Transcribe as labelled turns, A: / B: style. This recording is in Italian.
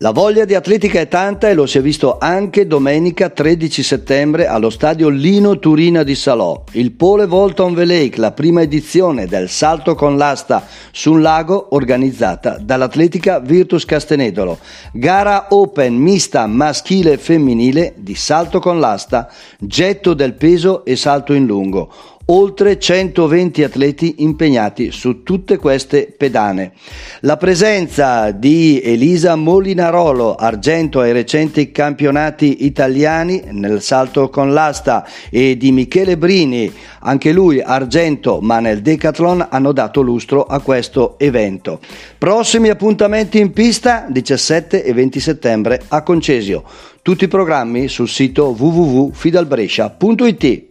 A: La voglia di atletica è tanta e lo si è visto anche domenica 13 settembre allo stadio Lino Turina di Salò. Il Pole Volton Velake, la prima edizione del salto con l'asta su un lago organizzata dall'Atletica Virtus Castenedolo. Gara open mista maschile e femminile di salto con l'asta, getto del peso e salto in lungo oltre 120 atleti impegnati su tutte queste pedane. La presenza di Elisa Molinarolo, argento ai recenti campionati italiani nel salto con l'asta, e di Michele Brini, anche lui argento ma nel decathlon, hanno dato lustro a questo evento. Prossimi appuntamenti in pista 17 e 20 settembre a Concesio. Tutti i programmi sul sito www.fidalbrescia.it.